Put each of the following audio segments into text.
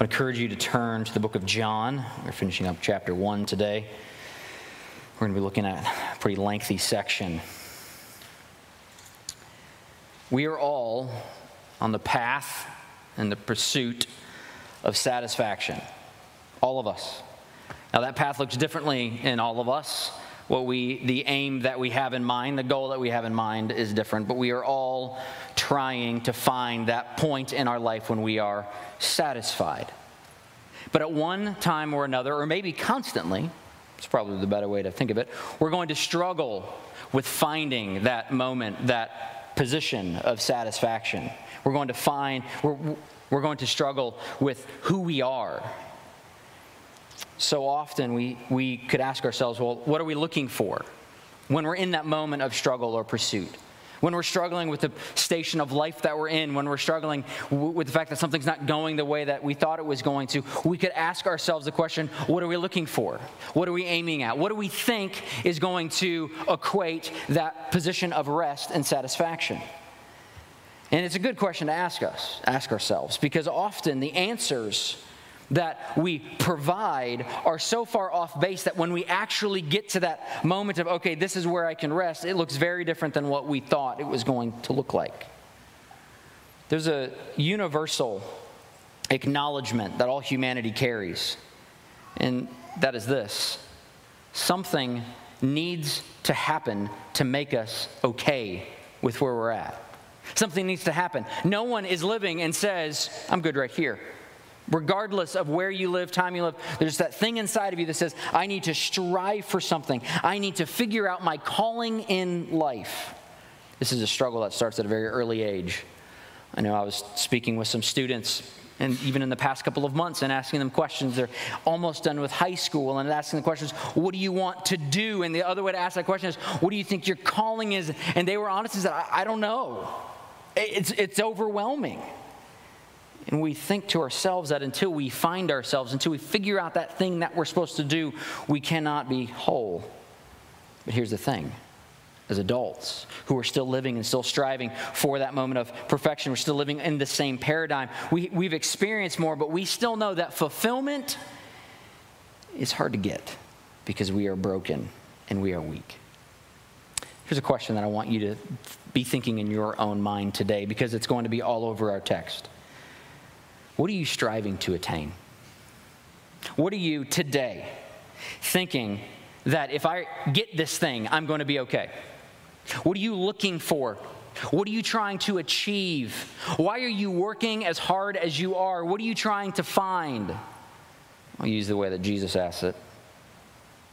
I encourage you to turn to the book of John. We're finishing up chapter 1 today. We're going to be looking at a pretty lengthy section. We are all on the path and the pursuit of satisfaction. All of us. Now, that path looks differently in all of us. What we, the aim that we have in mind, the goal that we have in mind is different, but we are all trying to find that point in our life when we are satisfied. But at one time or another, or maybe constantly, it's probably the better way to think of it, we're going to struggle with finding that moment, that position of satisfaction. We're going to find, we're, we're going to struggle with who we are so often we, we could ask ourselves, well, what are we looking for when we're in that moment of struggle or pursuit? When we're struggling with the station of life that we're in, when we're struggling w- with the fact that something's not going the way that we thought it was going to, we could ask ourselves the question what are we looking for? What are we aiming at? What do we think is going to equate that position of rest and satisfaction? And it's a good question to ask us, ask ourselves, because often the answers that we provide are so far off base that when we actually get to that moment of, okay, this is where I can rest, it looks very different than what we thought it was going to look like. There's a universal acknowledgement that all humanity carries, and that is this something needs to happen to make us okay with where we're at. Something needs to happen. No one is living and says, I'm good right here regardless of where you live, time you live, there's that thing inside of you that says, I need to strive for something. I need to figure out my calling in life. This is a struggle that starts at a very early age. I know I was speaking with some students, and even in the past couple of months, and asking them questions. They're almost done with high school, and asking the questions, What do you want to do? And the other way to ask that question is, What do you think your calling is? And they were honest and said, I, I don't know. It's, it's overwhelming. And we think to ourselves that until we find ourselves, until we figure out that thing that we're supposed to do, we cannot be whole. But here's the thing as adults who are still living and still striving for that moment of perfection, we're still living in the same paradigm. We, we've experienced more, but we still know that fulfillment is hard to get because we are broken and we are weak. Here's a question that I want you to be thinking in your own mind today because it's going to be all over our text. What are you striving to attain? What are you today thinking that if I get this thing, I'm going to be okay? What are you looking for? What are you trying to achieve? Why are you working as hard as you are? What are you trying to find? I'll use the way that Jesus asks it.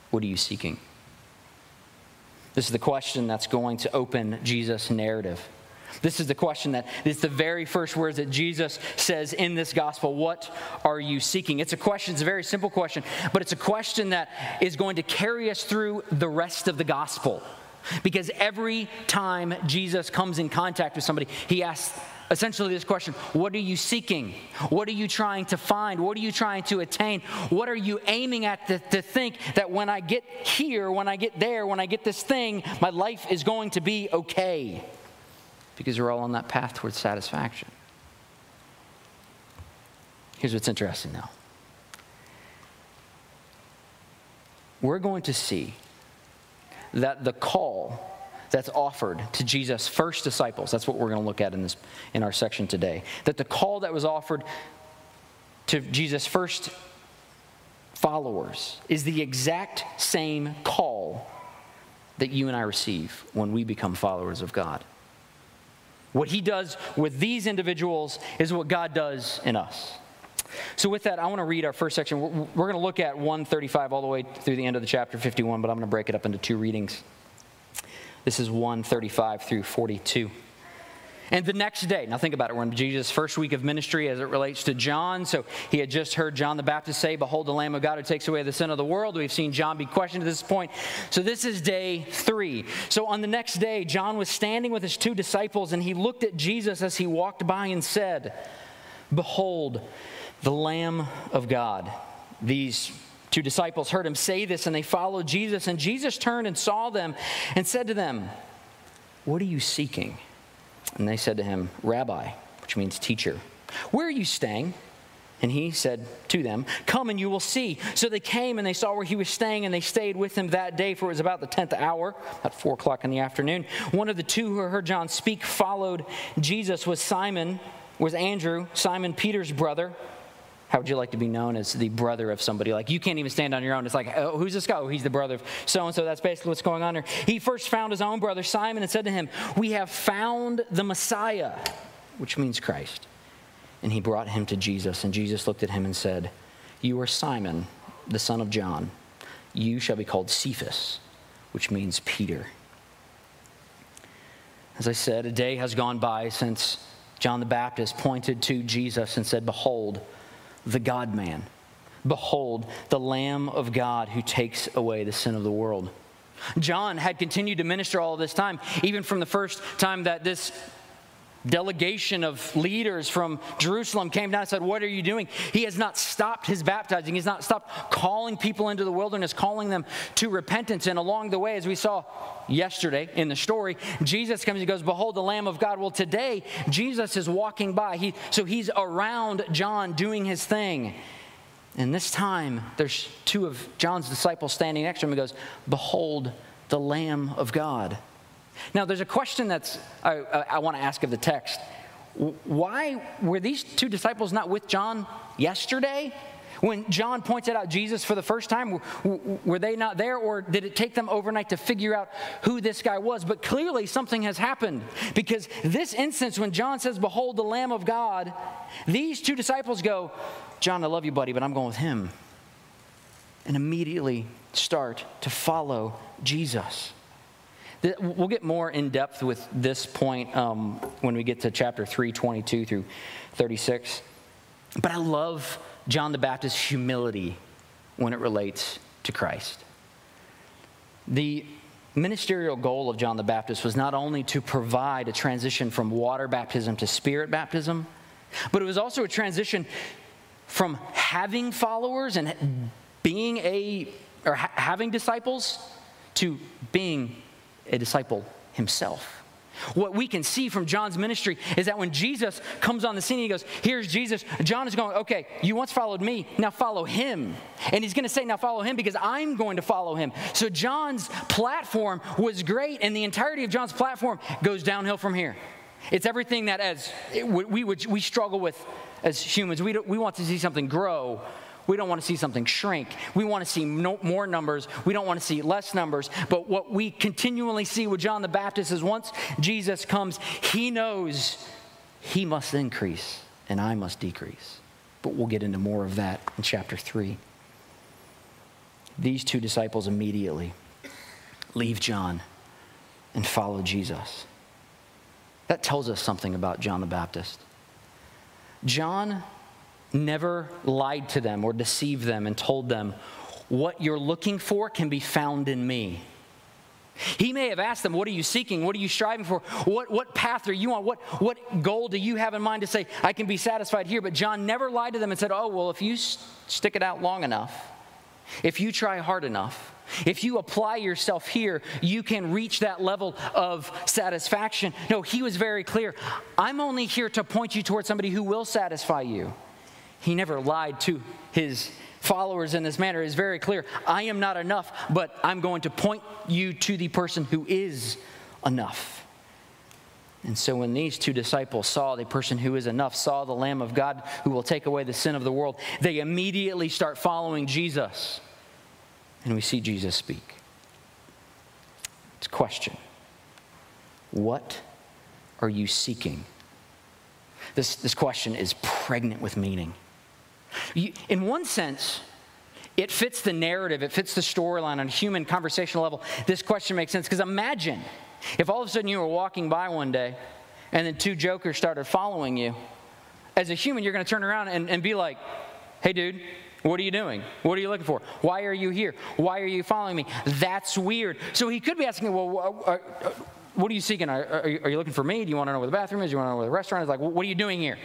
What are you seeking? This is the question that's going to open Jesus' narrative. This is the question that it's the very first words that Jesus says in this gospel. What are you seeking? It's a question, it's a very simple question, but it's a question that is going to carry us through the rest of the gospel. Because every time Jesus comes in contact with somebody, he asks essentially this question What are you seeking? What are you trying to find? What are you trying to attain? What are you aiming at to, to, think that when I get here, when I get there, when I get this thing, my life is going to be okay? Because we're all on that path towards satisfaction. Here's what's interesting now we're going to see that the call that's offered to Jesus' first disciples, that's what we're going to look at in, this, in our section today, that the call that was offered to Jesus' first followers is the exact same call that you and I receive when we become followers of God. What he does with these individuals is what God does in us. So, with that, I want to read our first section. We're, we're going to look at 135 all the way through the end of the chapter 51, but I'm going to break it up into two readings. This is 135 through 42. And the next day, now think about it, we're in Jesus' first week of ministry as it relates to John. So he had just heard John the Baptist say, Behold, the Lamb of God who takes away the sin of the world. We've seen John be questioned at this point. So this is day three. So on the next day, John was standing with his two disciples, and he looked at Jesus as he walked by and said, Behold, the Lamb of God. These two disciples heard him say this, and they followed Jesus. And Jesus turned and saw them and said to them, What are you seeking? And they said to him, Rabbi, which means teacher, where are you staying? And he said to them, Come and you will see. So they came and they saw where he was staying, and they stayed with him that day, for it was about the tenth hour, at four o'clock in the afternoon. One of the two who heard John speak followed Jesus was Simon, was Andrew, Simon Peter's brother. How would you like to be known as the brother of somebody? Like you can't even stand on your own. It's like, oh, who's this guy? Oh, he's the brother of so and so. That's basically what's going on here. He first found his own brother Simon and said to him, We have found the Messiah, which means Christ. And he brought him to Jesus. And Jesus looked at him and said, You are Simon, the son of John. You shall be called Cephas, which means Peter. As I said, a day has gone by since John the Baptist pointed to Jesus and said, Behold, the God man. Behold, the Lamb of God who takes away the sin of the world. John had continued to minister all this time, even from the first time that this delegation of leaders from Jerusalem came down and said, What are you doing? He has not stopped his baptizing. He's not stopped calling people into the wilderness, calling them to repentance. And along the way, as we saw yesterday in the story, Jesus comes and goes, Behold the Lamb of God. Well, today, Jesus is walking by. He, so he's around John doing his thing. And this time, there's two of John's disciples standing next to him. He goes, Behold the Lamb of God. Now, there's a question that's I, I want to ask of the text. Why were these two disciples not with John yesterday? When John pointed out Jesus for the first time, were they not there, or did it take them overnight to figure out who this guy was? But clearly, something has happened because this instance, when John says, Behold the Lamb of God, these two disciples go, John, I love you, buddy, but I'm going with him. And immediately start to follow Jesus. We'll get more in depth with this point um, when we get to chapter 3, 22 through 36. But I love John the Baptist's humility when it relates to Christ. The ministerial goal of John the Baptist was not only to provide a transition from water baptism to spirit baptism, but it was also a transition from having followers and being a or ha- having disciples to being a disciple himself. What we can see from John's ministry is that when Jesus comes on the scene, he goes, Here's Jesus. John is going, Okay, you once followed me, now follow him. And he's going to say, Now follow him because I'm going to follow him. So John's platform was great, and the entirety of John's platform goes downhill from here. It's everything that as we, we, we struggle with as humans. We, we want to see something grow, we don't want to see something shrink. We want to see no, more numbers. We don't want to see less numbers. But what we continually see with John the Baptist is once Jesus comes, he knows he must increase and I must decrease. But we'll get into more of that in chapter 3. These two disciples immediately leave John and follow Jesus. That tells us something about John the Baptist. John never lied to them or deceived them and told them, What you're looking for can be found in me. He may have asked them, What are you seeking? What are you striving for? What, what path are you on? What, what goal do you have in mind to say, I can be satisfied here? But John never lied to them and said, Oh, well, if you stick it out long enough, if you try hard enough, if you apply yourself here, you can reach that level of satisfaction. No, he was very clear. I'm only here to point you towards somebody who will satisfy you. He never lied to his followers in this manner. It's very clear. I am not enough, but I'm going to point you to the person who is enough. And so when these two disciples saw the person who is enough, saw the Lamb of God who will take away the sin of the world, they immediately start following Jesus. And we see Jesus speak. It's a question What are you seeking? This, this question is pregnant with meaning. In one sense, it fits the narrative, it fits the storyline on a human conversational level. This question makes sense because imagine if all of a sudden you were walking by one day and then two jokers started following you. As a human, you're going to turn around and, and be like, hey, dude, what are you doing? What are you looking for? Why are you here? Why are you following me? That's weird. So he could be asking, well, uh, what are you seeking? Are, you, looking for me? Do you want to know where the bathroom is? Do you want to know where the restaurant is? Like, what are you doing here?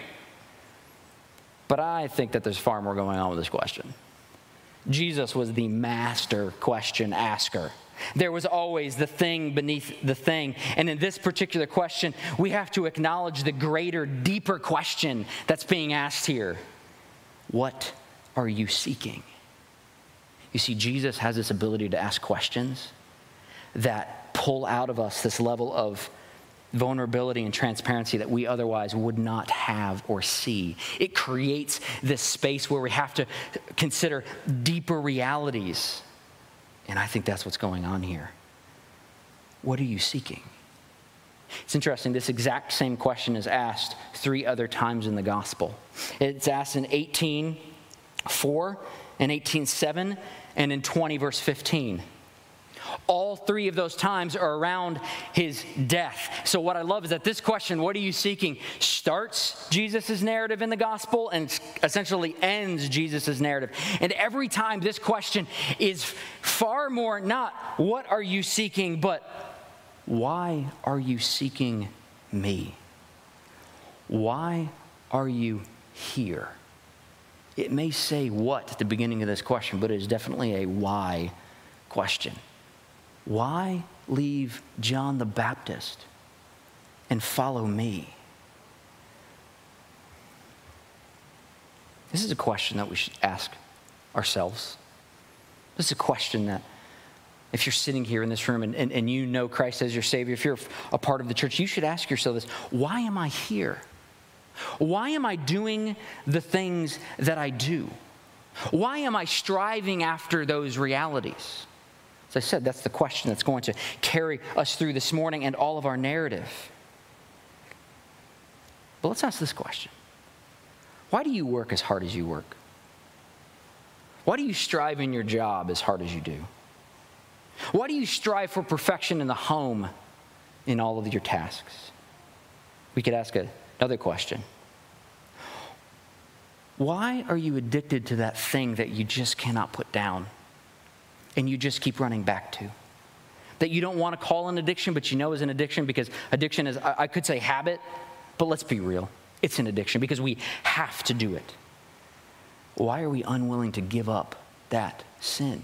But I think that there's far more going on with this question. Jesus was the master question asker. There was always the thing beneath the thing. And in this particular question, we have to acknowledge the greater, deeper question that's being asked here What are you seeking? You see, Jesus has this ability to ask questions that pull out of us this level of vulnerability and transparency that we otherwise would not have or see. It creates this space where we have to consider deeper realities. And I think that's what's going on here. What are you seeking? It's interesting, this exact same question is asked three other times in the gospel. It's asked in 18 4, and 18 7, and in 20, verse 15. All three of those times are around his death. So, what I love is that this question, what are you seeking, starts Jesus' narrative in the gospel and essentially ends Jesus' narrative. And every time this question is far more not what are you seeking, but why are you seeking me? Why are you here? It may say what at the beginning of this question, but it is definitely a why question. Why leave John the Baptist and follow me? This is a question that we should ask ourselves. This is a question that, if you're sitting here in this room and, and, and you know Christ as your Savior, if you're a part of the church, you should ask yourself this why am I here? Why am I doing the things that I do? Why am I striving after those realities? As I said, that's the question that's going to carry us through this morning and all of our narrative. But let's ask this question Why do you work as hard as you work? Why do you strive in your job as hard as you do? Why do you strive for perfection in the home in all of your tasks? We could ask another question Why are you addicted to that thing that you just cannot put down? And you just keep running back to. That you don't want to call an addiction, but you know is an addiction because addiction is, I could say habit, but let's be real. It's an addiction because we have to do it. Why are we unwilling to give up that sin?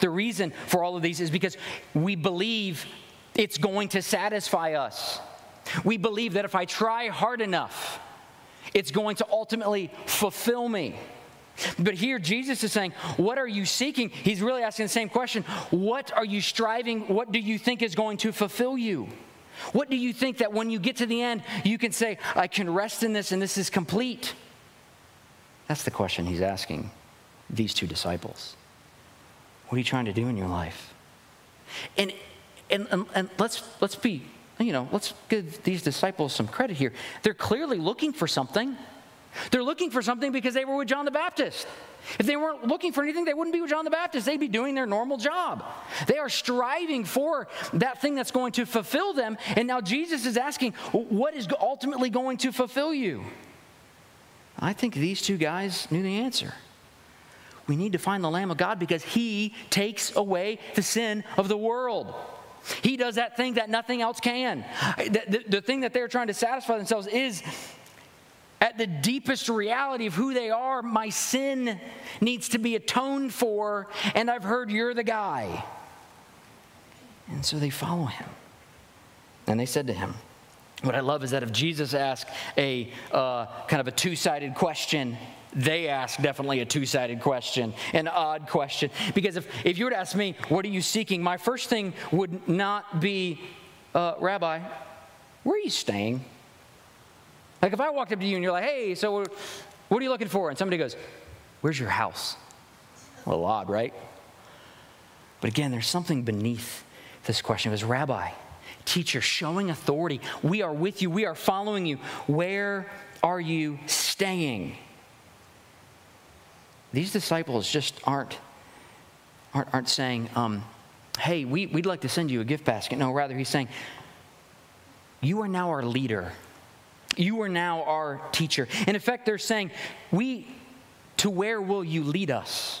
The reason for all of these is because we believe it's going to satisfy us. We believe that if I try hard enough, it's going to ultimately fulfill me. But here, Jesus is saying, What are you seeking? He's really asking the same question What are you striving? What do you think is going to fulfill you? What do you think that when you get to the end, you can say, I can rest in this and this is complete? That's the question he's asking these two disciples. What are you trying to do in your life? And, and, and, and let's, let's be, you know, let's give these disciples some credit here. They're clearly looking for something. They're looking for something because they were with John the Baptist. If they weren't looking for anything, they wouldn't be with John the Baptist. They'd be doing their normal job. They are striving for that thing that's going to fulfill them. And now Jesus is asking, what is ultimately going to fulfill you? I think these two guys knew the answer. We need to find the Lamb of God because he takes away the sin of the world. He does that thing that nothing else can. The, the, the thing that they're trying to satisfy themselves is at the deepest reality of who they are, my sin needs to be atoned for, and I've heard you're the guy. And so they follow him. And they said to him, What I love is that if Jesus asked a uh, kind of a two sided question, they ask definitely a two sided question, an odd question. Because if, if you were to ask me, What are you seeking? my first thing would not be, uh, Rabbi, where are you staying? Like if I walked up to you and you're like, hey, so what are you looking for? And somebody goes, where's your house? A little odd, right? But again, there's something beneath this question. It was, Rabbi, teacher, showing authority. We are with you. We are following you. Where are you staying? These disciples just aren't, aren't, aren't saying, um, hey, we, we'd like to send you a gift basket. No, rather, he's saying, you are now our leader. You are now our teacher. In effect, they're saying, We, to where will you lead us?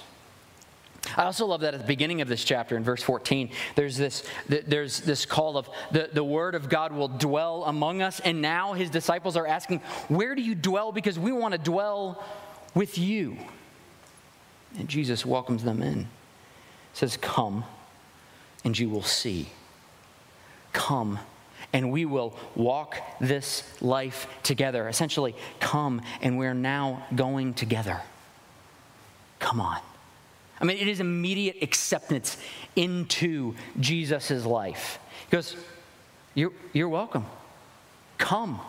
I also love that at the beginning of this chapter in verse 14, there's this, there's this call of the, the word of God will dwell among us. And now his disciples are asking, Where do you dwell? Because we want to dwell with you. And Jesus welcomes them in, says, Come and you will see. Come and we will walk this life together. Essentially, come and we're now going together. Come on. I mean, it is immediate acceptance into Jesus' life. He goes, You're, you're welcome. Come.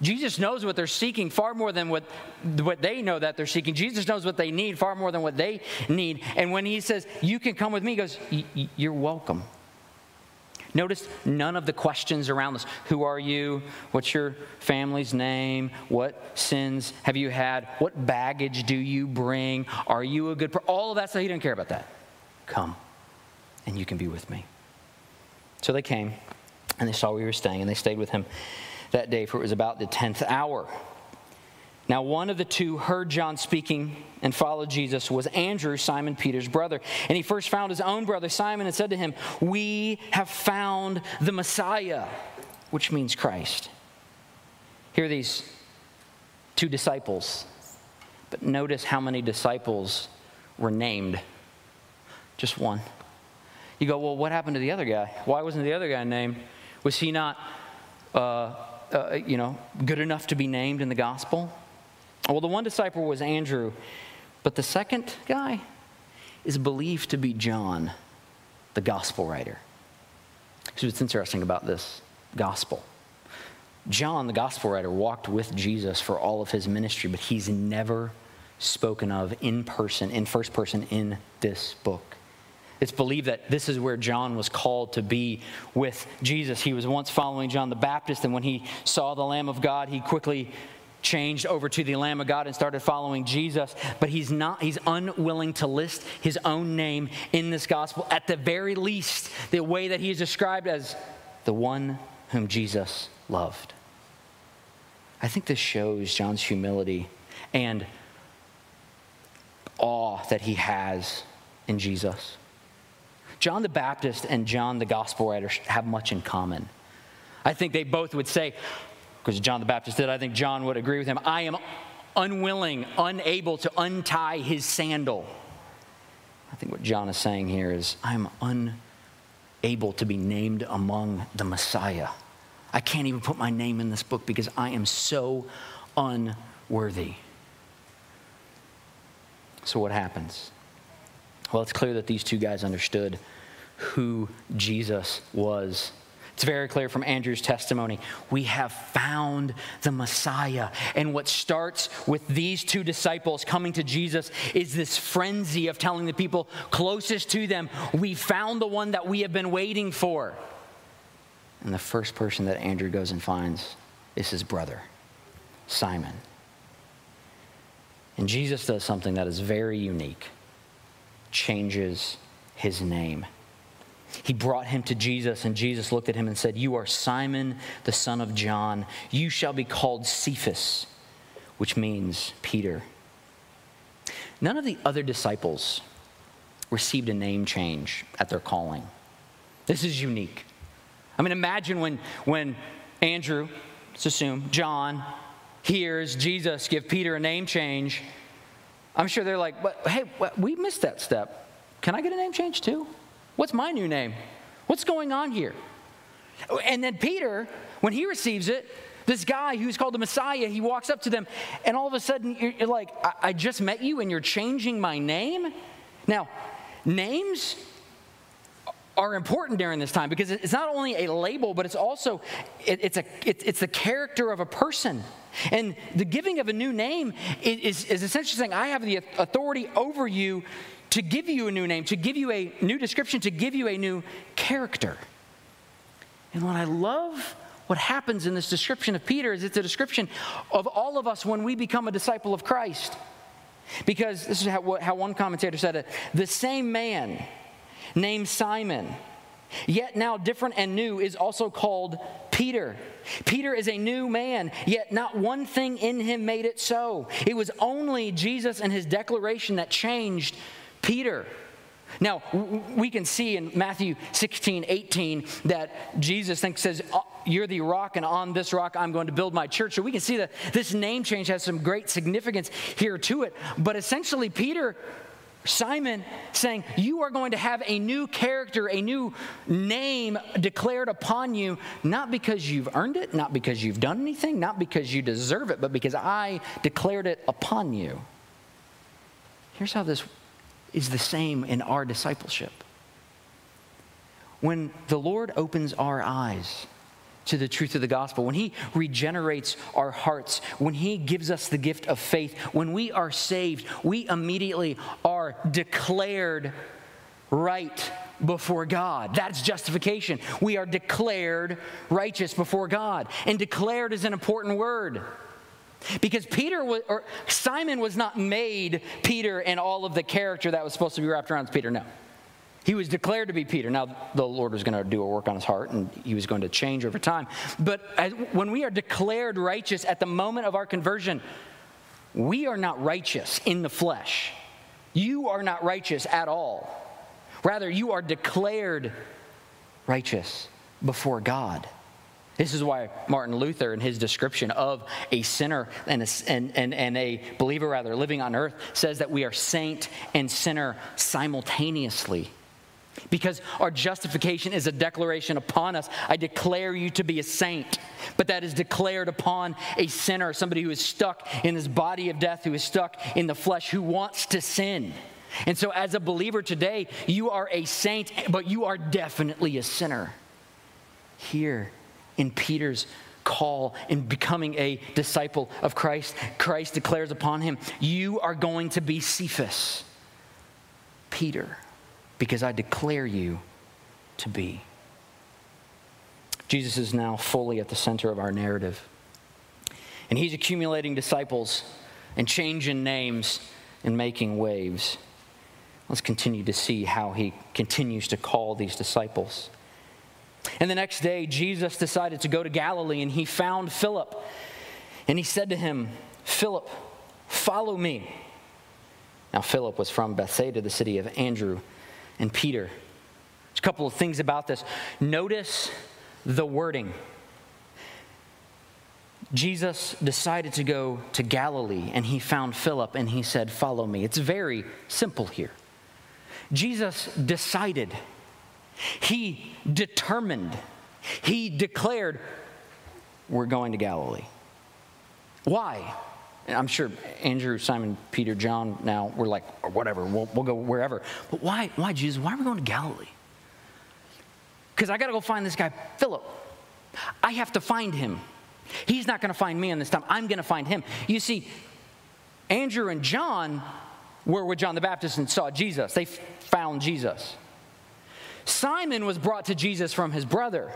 Jesus knows what they're seeking far more than what, what they know that they're seeking. Jesus knows what they need far more than what they need. And when he says, You can come with me, he goes, You're welcome. Notice none of the questions around this. Who are you? What's your family's name? What sins have you had? What baggage do you bring? Are you a good person? All of that stuff, he didn't care about that. Come, and you can be with me. So they came, and they saw where he was staying, and they stayed with him that day, for it was about the 10th hour. Now, one of the two heard John speaking and followed Jesus was Andrew, Simon Peter's brother. And he first found his own brother Simon and said to him, We have found the Messiah, which means Christ. Here are these two disciples, but notice how many disciples were named. Just one. You go, Well, what happened to the other guy? Why wasn't the other guy named? Was he not, uh, uh, you know, good enough to be named in the gospel? Well, the one disciple was Andrew, but the second guy is believed to be John, the gospel writer. So what's interesting about this gospel. John, the gospel writer, walked with Jesus for all of his ministry, but he's never spoken of in person, in first person, in this book. It's believed that this is where John was called to be with Jesus. He was once following John the Baptist, and when he saw the Lamb of God, he quickly changed over to the Lamb of God and started following Jesus, but he's not, he's unwilling to list his own name in this gospel. At the very least, the way that he is described as the one whom Jesus loved. I think this shows John's humility and awe that he has in Jesus. John the Baptist and John the gospel writer have much in common. I think they both would say, because John the Baptist did. I think John would agree with him. I am unwilling, unable to untie his sandal. I think what John is saying here is, I'm unable to be named among the Messiah. I can't even put my name in this book because I am so unworthy. So, what happens? Well, it's clear that these two guys understood who Jesus was it's very clear from Andrew's testimony. We have found the Messiah. And what starts with these two disciples coming to Jesus is this frenzy of telling the people closest to them, We found the one that we have been waiting for. And the first person that Andrew goes and finds is his brother, Simon. And Jesus does something that is very unique changes his name. He brought him to Jesus, and Jesus looked at him and said, You are Simon, the son of John. You shall be called Cephas, which means Peter. None of the other disciples received a name change at their calling. This is unique. I mean, imagine when, when Andrew, let's assume, John, hears Jesus give Peter a name change. I'm sure they're like, but, hey, we missed that step. Can I get a name change too? What's my new name? What's going on here? And then Peter, when he receives it, this guy who's called the Messiah, he walks up to them, and all of a sudden, you're, like, I, I just met you and you're changing my name? Now, names are important during this time because it's not only a label, but it's also it, it's a it, it's the character of a person. And the giving of a new name is, is essentially saying, I have the authority over you to give you a new name, to give you a new description, to give you a new character. And what I love what happens in this description of Peter is it's a description of all of us when we become a disciple of Christ. Because this is how, how one commentator said it the same man named Simon, yet now different and new, is also called Peter. Peter is a new man, yet not one thing in him made it so. It was only Jesus and his declaration that changed Peter. Now, we can see in Matthew 16, 18 that Jesus thinks, says, uh, You're the rock, and on this rock I'm going to build my church. So we can see that this name change has some great significance here to it. But essentially, Peter Simon saying, You are going to have a new character, a new name declared upon you, not because you've earned it, not because you've done anything, not because you deserve it, but because I declared it upon you. Here's how this is the same in our discipleship. When the Lord opens our eyes, to the truth of the gospel, when He regenerates our hearts, when He gives us the gift of faith, when we are saved, we immediately are declared right before God. That's justification. We are declared righteous before God. And declared is an important word. Because Peter was, or Simon was not made Peter and all of the character that was supposed to be wrapped around Peter. No. He was declared to be Peter. Now, the Lord was going to do a work on his heart and he was going to change over time. But as, when we are declared righteous at the moment of our conversion, we are not righteous in the flesh. You are not righteous at all. Rather, you are declared righteous before God. This is why Martin Luther, in his description of a sinner and a, and, and, and a believer, rather, living on earth, says that we are saint and sinner simultaneously. Because our justification is a declaration upon us. I declare you to be a saint. But that is declared upon a sinner, somebody who is stuck in this body of death, who is stuck in the flesh, who wants to sin. And so, as a believer today, you are a saint, but you are definitely a sinner. Here in Peter's call in becoming a disciple of Christ, Christ declares upon him, You are going to be Cephas, Peter because I declare you to be. Jesus is now fully at the center of our narrative. And he's accumulating disciples and changing names and making waves. Let's continue to see how he continues to call these disciples. And the next day, Jesus decided to go to Galilee and he found Philip. And he said to him, Philip, follow me. Now, Philip was from Bethsaida, the city of Andrew and Peter. There's a couple of things about this. Notice the wording. Jesus decided to go to Galilee and he found Philip and he said, Follow me. It's very simple here. Jesus decided, he determined, he declared, We're going to Galilee. Why? I'm sure Andrew, Simon, Peter, John now we're like, or whatever, we'll, we'll go wherever. But why, why, Jesus? Why are we going to Galilee? Because I got to go find this guy, Philip. I have to find him. He's not going to find me in this time. I'm going to find him. You see, Andrew and John were with John the Baptist and saw Jesus. They found Jesus. Simon was brought to Jesus from his brother.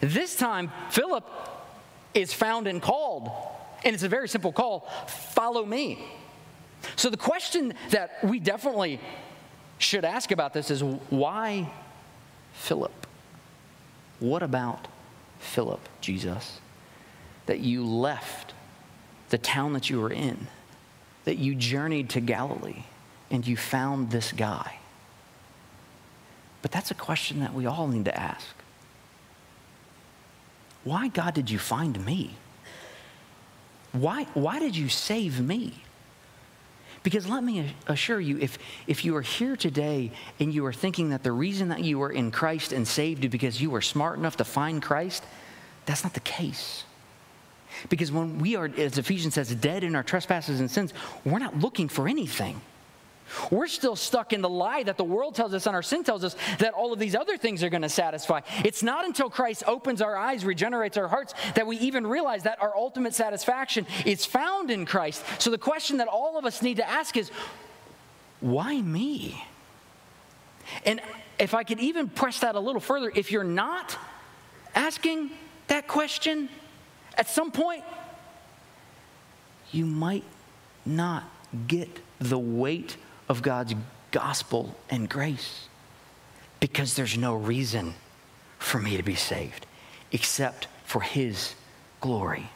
This time, Philip is found and called and it's a very simple call follow me. So, the question that we definitely should ask about this is why Philip? What about Philip, Jesus? That you left the town that you were in, that you journeyed to Galilee, and you found this guy. But that's a question that we all need to ask. Why, God, did you find me? Why, why did you save me? Because let me assure you, if, if you are here today and you are thinking that the reason that you are in Christ and saved is because you were smart enough to find Christ, that's not the case. Because when we are, as Ephesians says, dead in our trespasses and sins, we're not looking for anything. We're still stuck in the lie that the world tells us and our sin tells us that all of these other things are going to satisfy. It's not until Christ opens our eyes, regenerates our hearts, that we even realize that our ultimate satisfaction is found in Christ. So the question that all of us need to ask is why me? And if I could even press that a little further, if you're not asking that question at some point, you might not get the weight of God's gospel and grace because there's no reason for me to be saved except for his glory.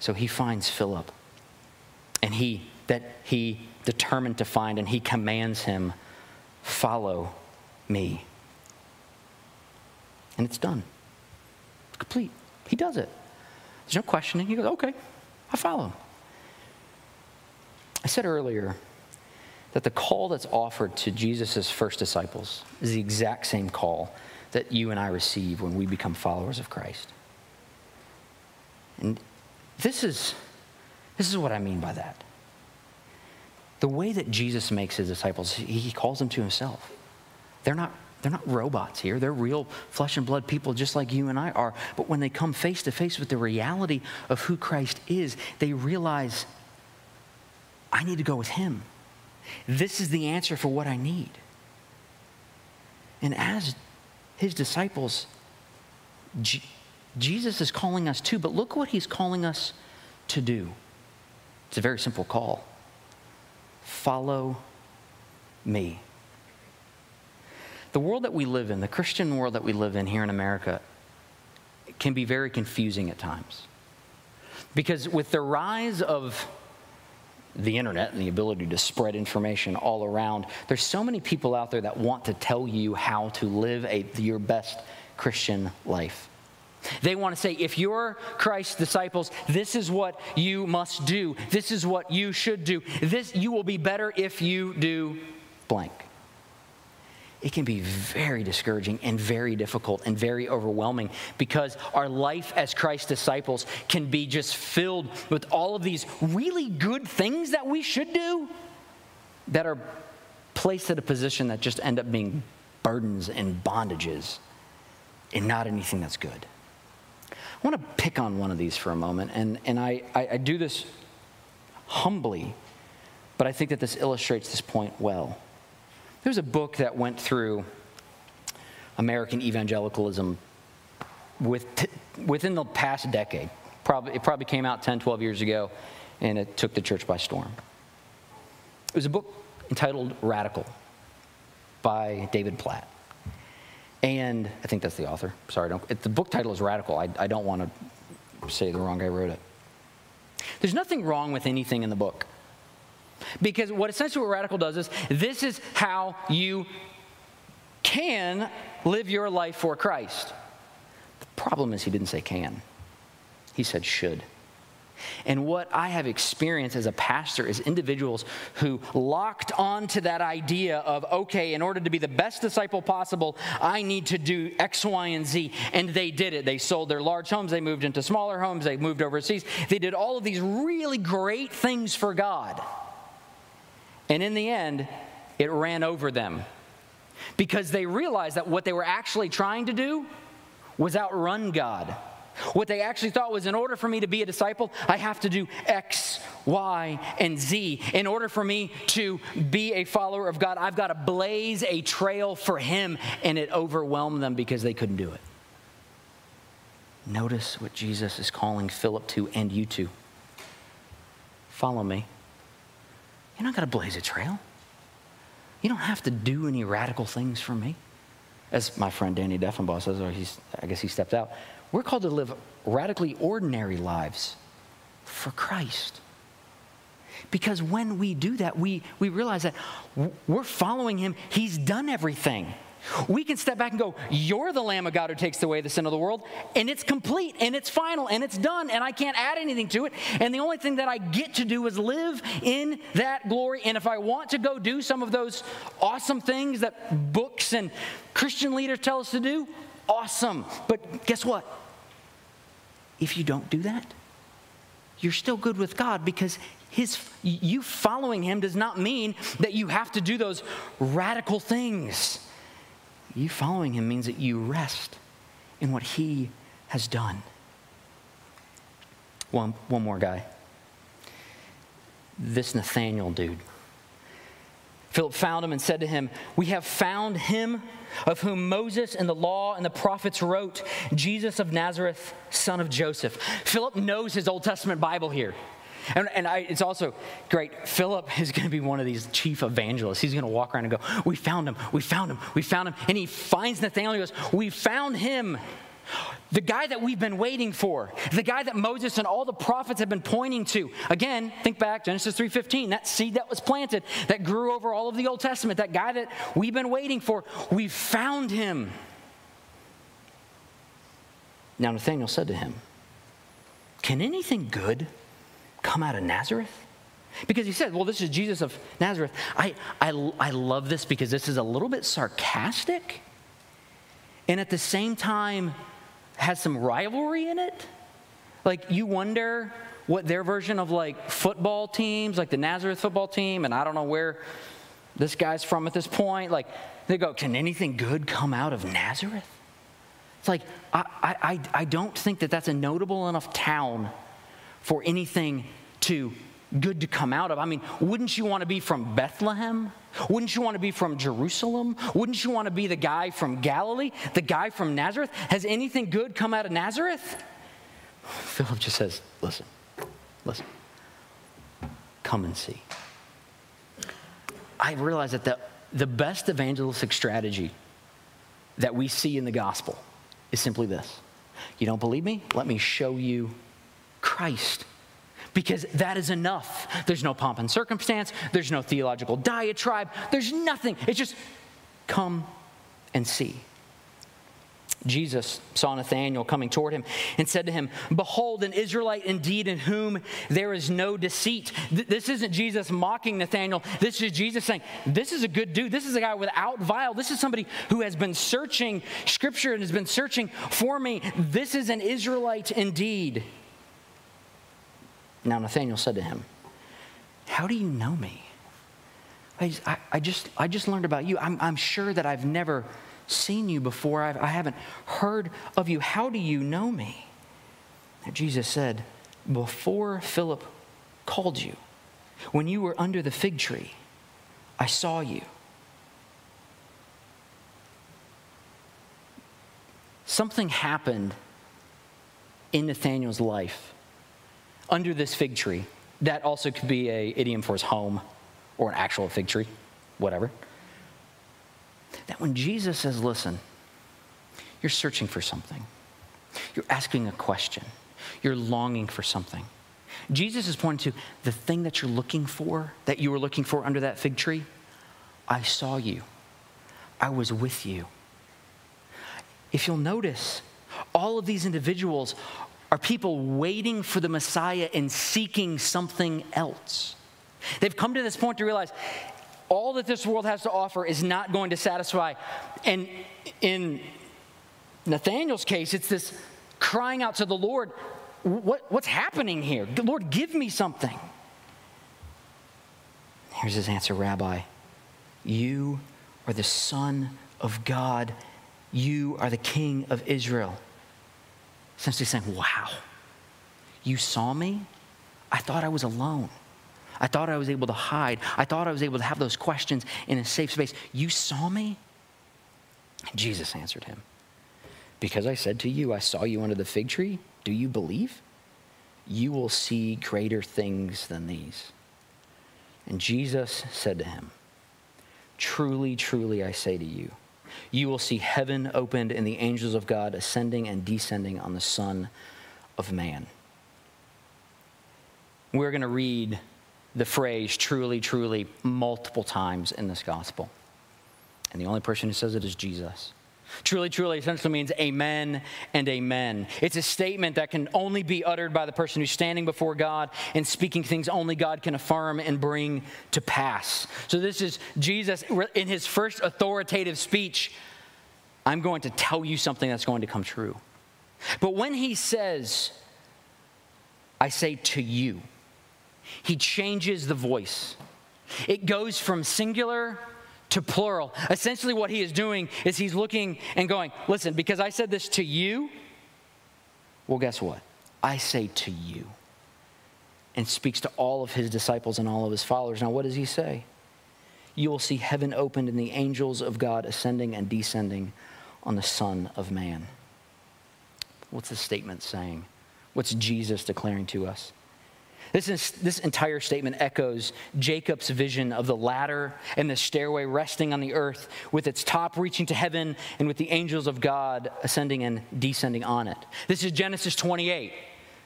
So he finds Philip and he that he determined to find and he commands him follow me. And it's done. It's complete. He does it. There's no questioning. He goes, okay, I follow. I said earlier that the call that's offered to Jesus' first disciples is the exact same call that you and I receive when we become followers of Christ. And this is, this is what I mean by that. The way that Jesus makes his disciples, he calls them to himself. They're not, they're not robots here. They're real flesh and blood people just like you and I are. But when they come face to face with the reality of who Christ is, they realize, I need to go with him. This is the answer for what I need. And as his disciples, G- Jesus is calling us too, but look what he's calling us to do. It's a very simple call follow me. The world that we live in, the Christian world that we live in here in America, can be very confusing at times. Because with the rise of the internet and the ability to spread information all around, there's so many people out there that want to tell you how to live a, your best Christian life. They want to say, if you're Christ's disciples, this is what you must do. This is what you should do. This you will be better if you do blank. It can be very discouraging and very difficult and very overwhelming because our life as Christ's disciples can be just filled with all of these really good things that we should do that are placed at a position that just end up being burdens and bondages and not anything that's good. I want to pick on one of these for a moment, and, and I, I, I do this humbly, but I think that this illustrates this point well. There's a book that went through American evangelicalism with, within the past decade. Probably, it probably came out 10, 12 years ago, and it took the church by storm. It was a book entitled Radical by David Platt. And I think that's the author. Sorry, don't, it, the book title is Radical. I, I don't want to say the wrong guy wrote it. There's nothing wrong with anything in the book. Because what essentially what Radical does is this is how you can live your life for Christ. The problem is he didn't say can, he said should. And what I have experienced as a pastor is individuals who locked onto that idea of, okay, in order to be the best disciple possible, I need to do X, Y, and Z. And they did it. They sold their large homes, they moved into smaller homes, they moved overseas. They did all of these really great things for God. And in the end, it ran over them because they realized that what they were actually trying to do was outrun God. What they actually thought was in order for me to be a disciple, I have to do X, Y, and Z. In order for me to be a follower of God, I've got to blaze a trail for Him, and it overwhelmed them because they couldn't do it. Notice what Jesus is calling Philip to and you to. Follow me. You're not going to blaze a trail. You don't have to do any radical things for me. As my friend Danny Deffenbaugh says, or he's, I guess he stepped out. We're called to live radically ordinary lives for Christ. Because when we do that, we, we realize that we're following him. He's done everything. We can step back and go, You're the Lamb of God who takes away the sin of the world, and it's complete, and it's final, and it's done, and I can't add anything to it. And the only thing that I get to do is live in that glory. And if I want to go do some of those awesome things that books and Christian leaders tell us to do, awesome. But guess what? If you don't do that, you're still good with God because his, you following him does not mean that you have to do those radical things. You following him means that you rest in what he has done. One, one more guy. This Nathanael dude. Philip found him and said to him, We have found him of whom Moses and the law and the prophets wrote, Jesus of Nazareth, son of Joseph. Philip knows his Old Testament Bible here. And, and I, it's also great. Philip is going to be one of these chief evangelists. He's going to walk around and go, We found him, we found him, we found him. And he finds Nathanael and goes, We found him. The guy that we've been waiting for, the guy that Moses and all the prophets have been pointing to. Again, think back Genesis 3:15, that seed that was planted that grew over all of the Old Testament, that guy that we've been waiting for, we found him. Now Nathanael said to him, "Can anything good come out of Nazareth?" Because he said, Well, this is Jesus of Nazareth. I, I, I love this because this is a little bit sarcastic and at the same time has some rivalry in it. Like, you wonder what their version of like football teams, like the Nazareth football team, and I don't know where this guy's from at this point, like, they go, Can anything good come out of Nazareth? It's like, I, I, I don't think that that's a notable enough town for anything to good to come out of. I mean, wouldn't you want to be from Bethlehem? Wouldn't you want to be from Jerusalem? Wouldn't you want to be the guy from Galilee, the guy from Nazareth? Has anything good come out of Nazareth? Philip just says, Listen, listen, come and see. I realize that the, the best evangelistic strategy that we see in the gospel is simply this You don't believe me? Let me show you Christ because that is enough. There's no pomp and circumstance, there's no theological diatribe, there's nothing. It's just come and see. Jesus saw Nathanael coming toward him and said to him, Behold, an Israelite indeed in whom there is no deceit. this isn't Jesus mocking Nathanael. This is Jesus saying, This is a good dude. This is a guy without vile. This is somebody who has been searching scripture and has been searching for me. This is an Israelite indeed. Now Nathanael said to him, How do you know me? I, I, just, I just learned about you. I'm, I'm sure that I've never seen you before. I've, I haven't heard of you. How do you know me? Jesus said, Before Philip called you, when you were under the fig tree, I saw you. Something happened in Nathanael's life under this fig tree. That also could be a idiom for his home or an actual fig tree, whatever. That when Jesus says, listen, you're searching for something, you're asking a question, you're longing for something. Jesus is pointing to the thing that you're looking for, that you were looking for under that fig tree. I saw you. I was with you. If you'll notice, all of these individuals are people waiting for the Messiah and seeking something else. They've come to this point to realize all that this world has to offer is not going to satisfy. And in Nathanael's case, it's this crying out to the Lord, what, What's happening here? Lord, give me something. Here's his answer Rabbi, you are the Son of God, you are the King of Israel. Essentially saying, Wow, you saw me? I thought I was alone. I thought I was able to hide. I thought I was able to have those questions in a safe space. You saw me? Jesus answered him, Because I said to you, I saw you under the fig tree, do you believe? You will see greater things than these. And Jesus said to him, Truly, truly, I say to you, you will see heaven opened and the angels of God ascending and descending on the Son of Man. We're going to read the phrase truly, truly multiple times in this gospel. And the only person who says it is Jesus. Truly, truly essentially means amen and amen. It's a statement that can only be uttered by the person who's standing before God and speaking things only God can affirm and bring to pass. So, this is Jesus in his first authoritative speech. I'm going to tell you something that's going to come true. But when he says, I say to you, he changes the voice. It goes from singular to plural. Essentially, what he is doing is he's looking and going, Listen, because I said this to you, well, guess what? I say to you. And speaks to all of his disciples and all of his followers. Now, what does he say? You will see heaven opened and the angels of God ascending and descending on the Son of Man. What's the statement saying? What's Jesus declaring to us? This, is, this entire statement echoes Jacob's vision of the ladder and the stairway resting on the earth, with its top reaching to heaven and with the angels of God ascending and descending on it. This is Genesis 28.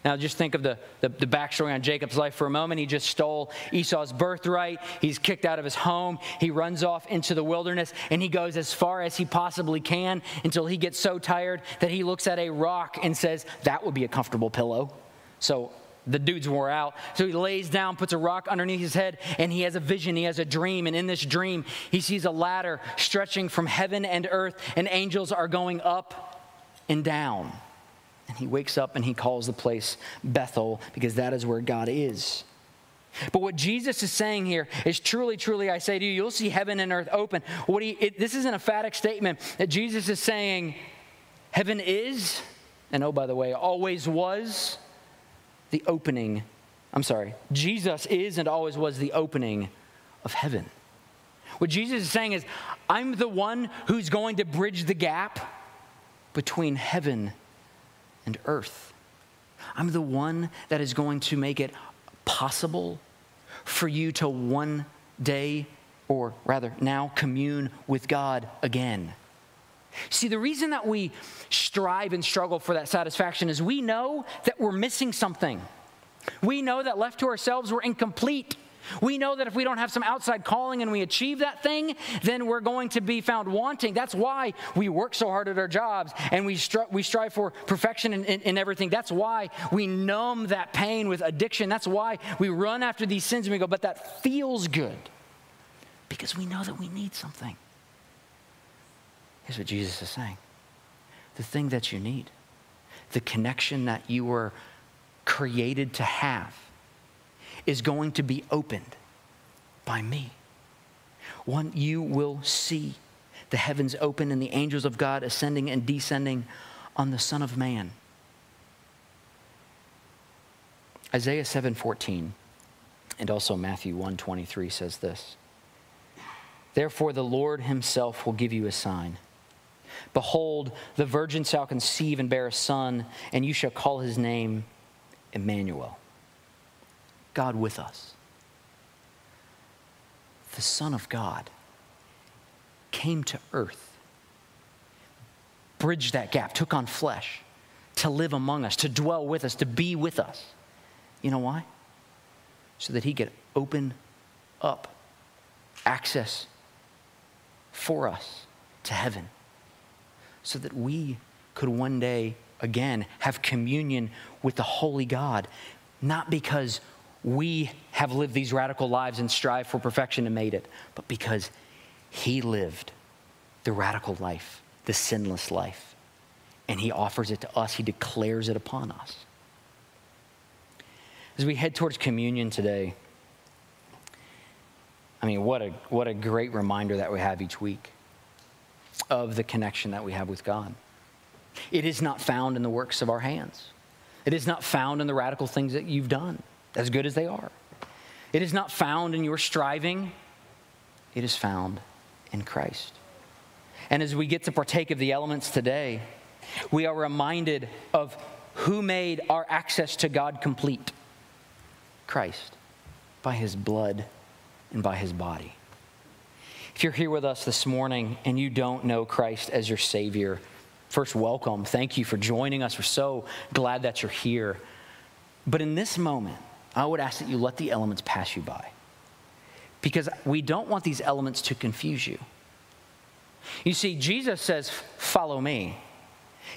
Now, just think of the, the, the, backstory on Jacob's life for a moment. He just stole Esau's birthright. He's kicked out of his home. He runs off into the wilderness and he goes as far as he possibly can until he gets so tired that he looks at a rock and says, That would be a comfortable pillow. So the dude's wore out. So he lays down, puts a rock underneath his head, and he has a vision. He has a dream. And in this dream, he sees a ladder stretching from heaven and earth, and angels are going up and down. And he wakes up and he calls the place Bethel because that is where God is. But what Jesus is saying here is truly, truly, I say to you, you'll see heaven and earth open. What he, it, this is an emphatic statement that Jesus is saying, heaven is, and oh, by the way, always was the opening. I'm sorry, Jesus is and always was the opening of heaven. What Jesus is saying is, I'm the one who's going to bridge the gap between heaven and earth. I'm the one that is going to make it possible for you to one day, or rather now, commune with God again. See, the reason that we strive and struggle for that satisfaction is we know that we're missing something. We know that left to ourselves, we're incomplete. We know that if we don't have some outside calling and we achieve that thing, then we're going to be found wanting. That's why we work so hard at our jobs and we, we strive for perfection in, in, in everything. That's why we numb that pain with addiction. That's why we run after these sins and we go, but that feels good because we know that we need something. Here's what Jesus is saying the thing that you need, the connection that you were created to have is going to be opened by me. One, you will see the heavens open and the angels of God ascending and descending on the Son of Man. Isaiah 7:14 and also Matthew 1:23 says this. Therefore the Lord himself will give you a sign. Behold, the virgin shall conceive and bear a son, and you shall call his name Emmanuel. God with us. The Son of God came to earth, bridged that gap, took on flesh to live among us, to dwell with us, to be with us. You know why? So that he could open up access for us to heaven, so that we could one day again have communion with the holy God, not because we have lived these radical lives and strive for perfection and made it, but because He lived the radical life, the sinless life. And He offers it to us, He declares it upon us. As we head towards communion today, I mean, what a, what a great reminder that we have each week of the connection that we have with God. It is not found in the works of our hands. It is not found in the radical things that you've done as good as they are. It is not found in your striving, it is found in Christ. And as we get to partake of the elements today, we are reminded of who made our access to God complete Christ, by his blood and by his body. If you're here with us this morning and you don't know Christ as your Savior, first, welcome. Thank you for joining us. We're so glad that you're here. But in this moment, I would ask that you let the elements pass you by. Because we don't want these elements to confuse you. You see, Jesus says, Follow me.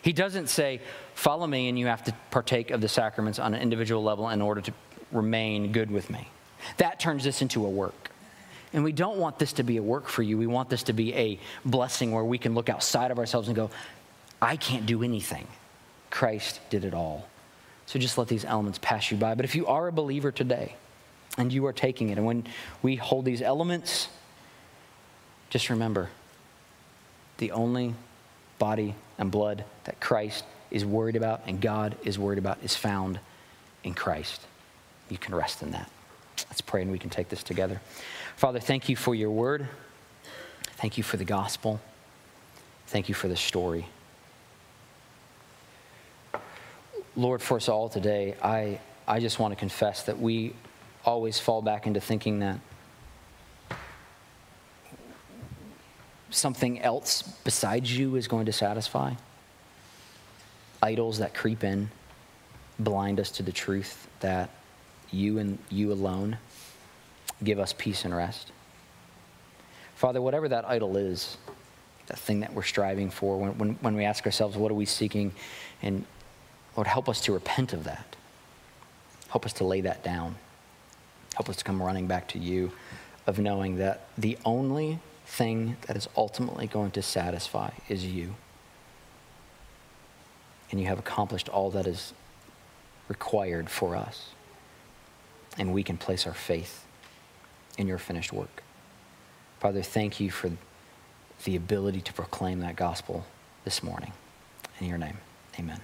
He doesn't say, Follow me, and you have to partake of the sacraments on an individual level in order to remain good with me. That turns this into a work. And we don't want this to be a work for you. We want this to be a blessing where we can look outside of ourselves and go, I can't do anything. Christ did it all. So just let these elements pass you by. But if you are a believer today and you are taking it, and when we hold these elements, just remember the only body and blood that Christ is worried about and God is worried about is found in Christ. You can rest in that. Let's pray and we can take this together. Father, thank you for your word. Thank you for the gospel. Thank you for the story. Lord, for us all today, I, I just want to confess that we always fall back into thinking that something else besides you is going to satisfy. Idols that creep in blind us to the truth that you and you alone give us peace and rest. Father, whatever that idol is, that thing that we're striving for, when, when, when we ask ourselves, what are we seeking? And Lord, help us to repent of that. Help us to lay that down. Help us to come running back to you of knowing that the only thing that is ultimately going to satisfy is you. And you have accomplished all that is required for us. And we can place our faith in your finished work. Father, thank you for the ability to proclaim that gospel this morning. In your name, amen.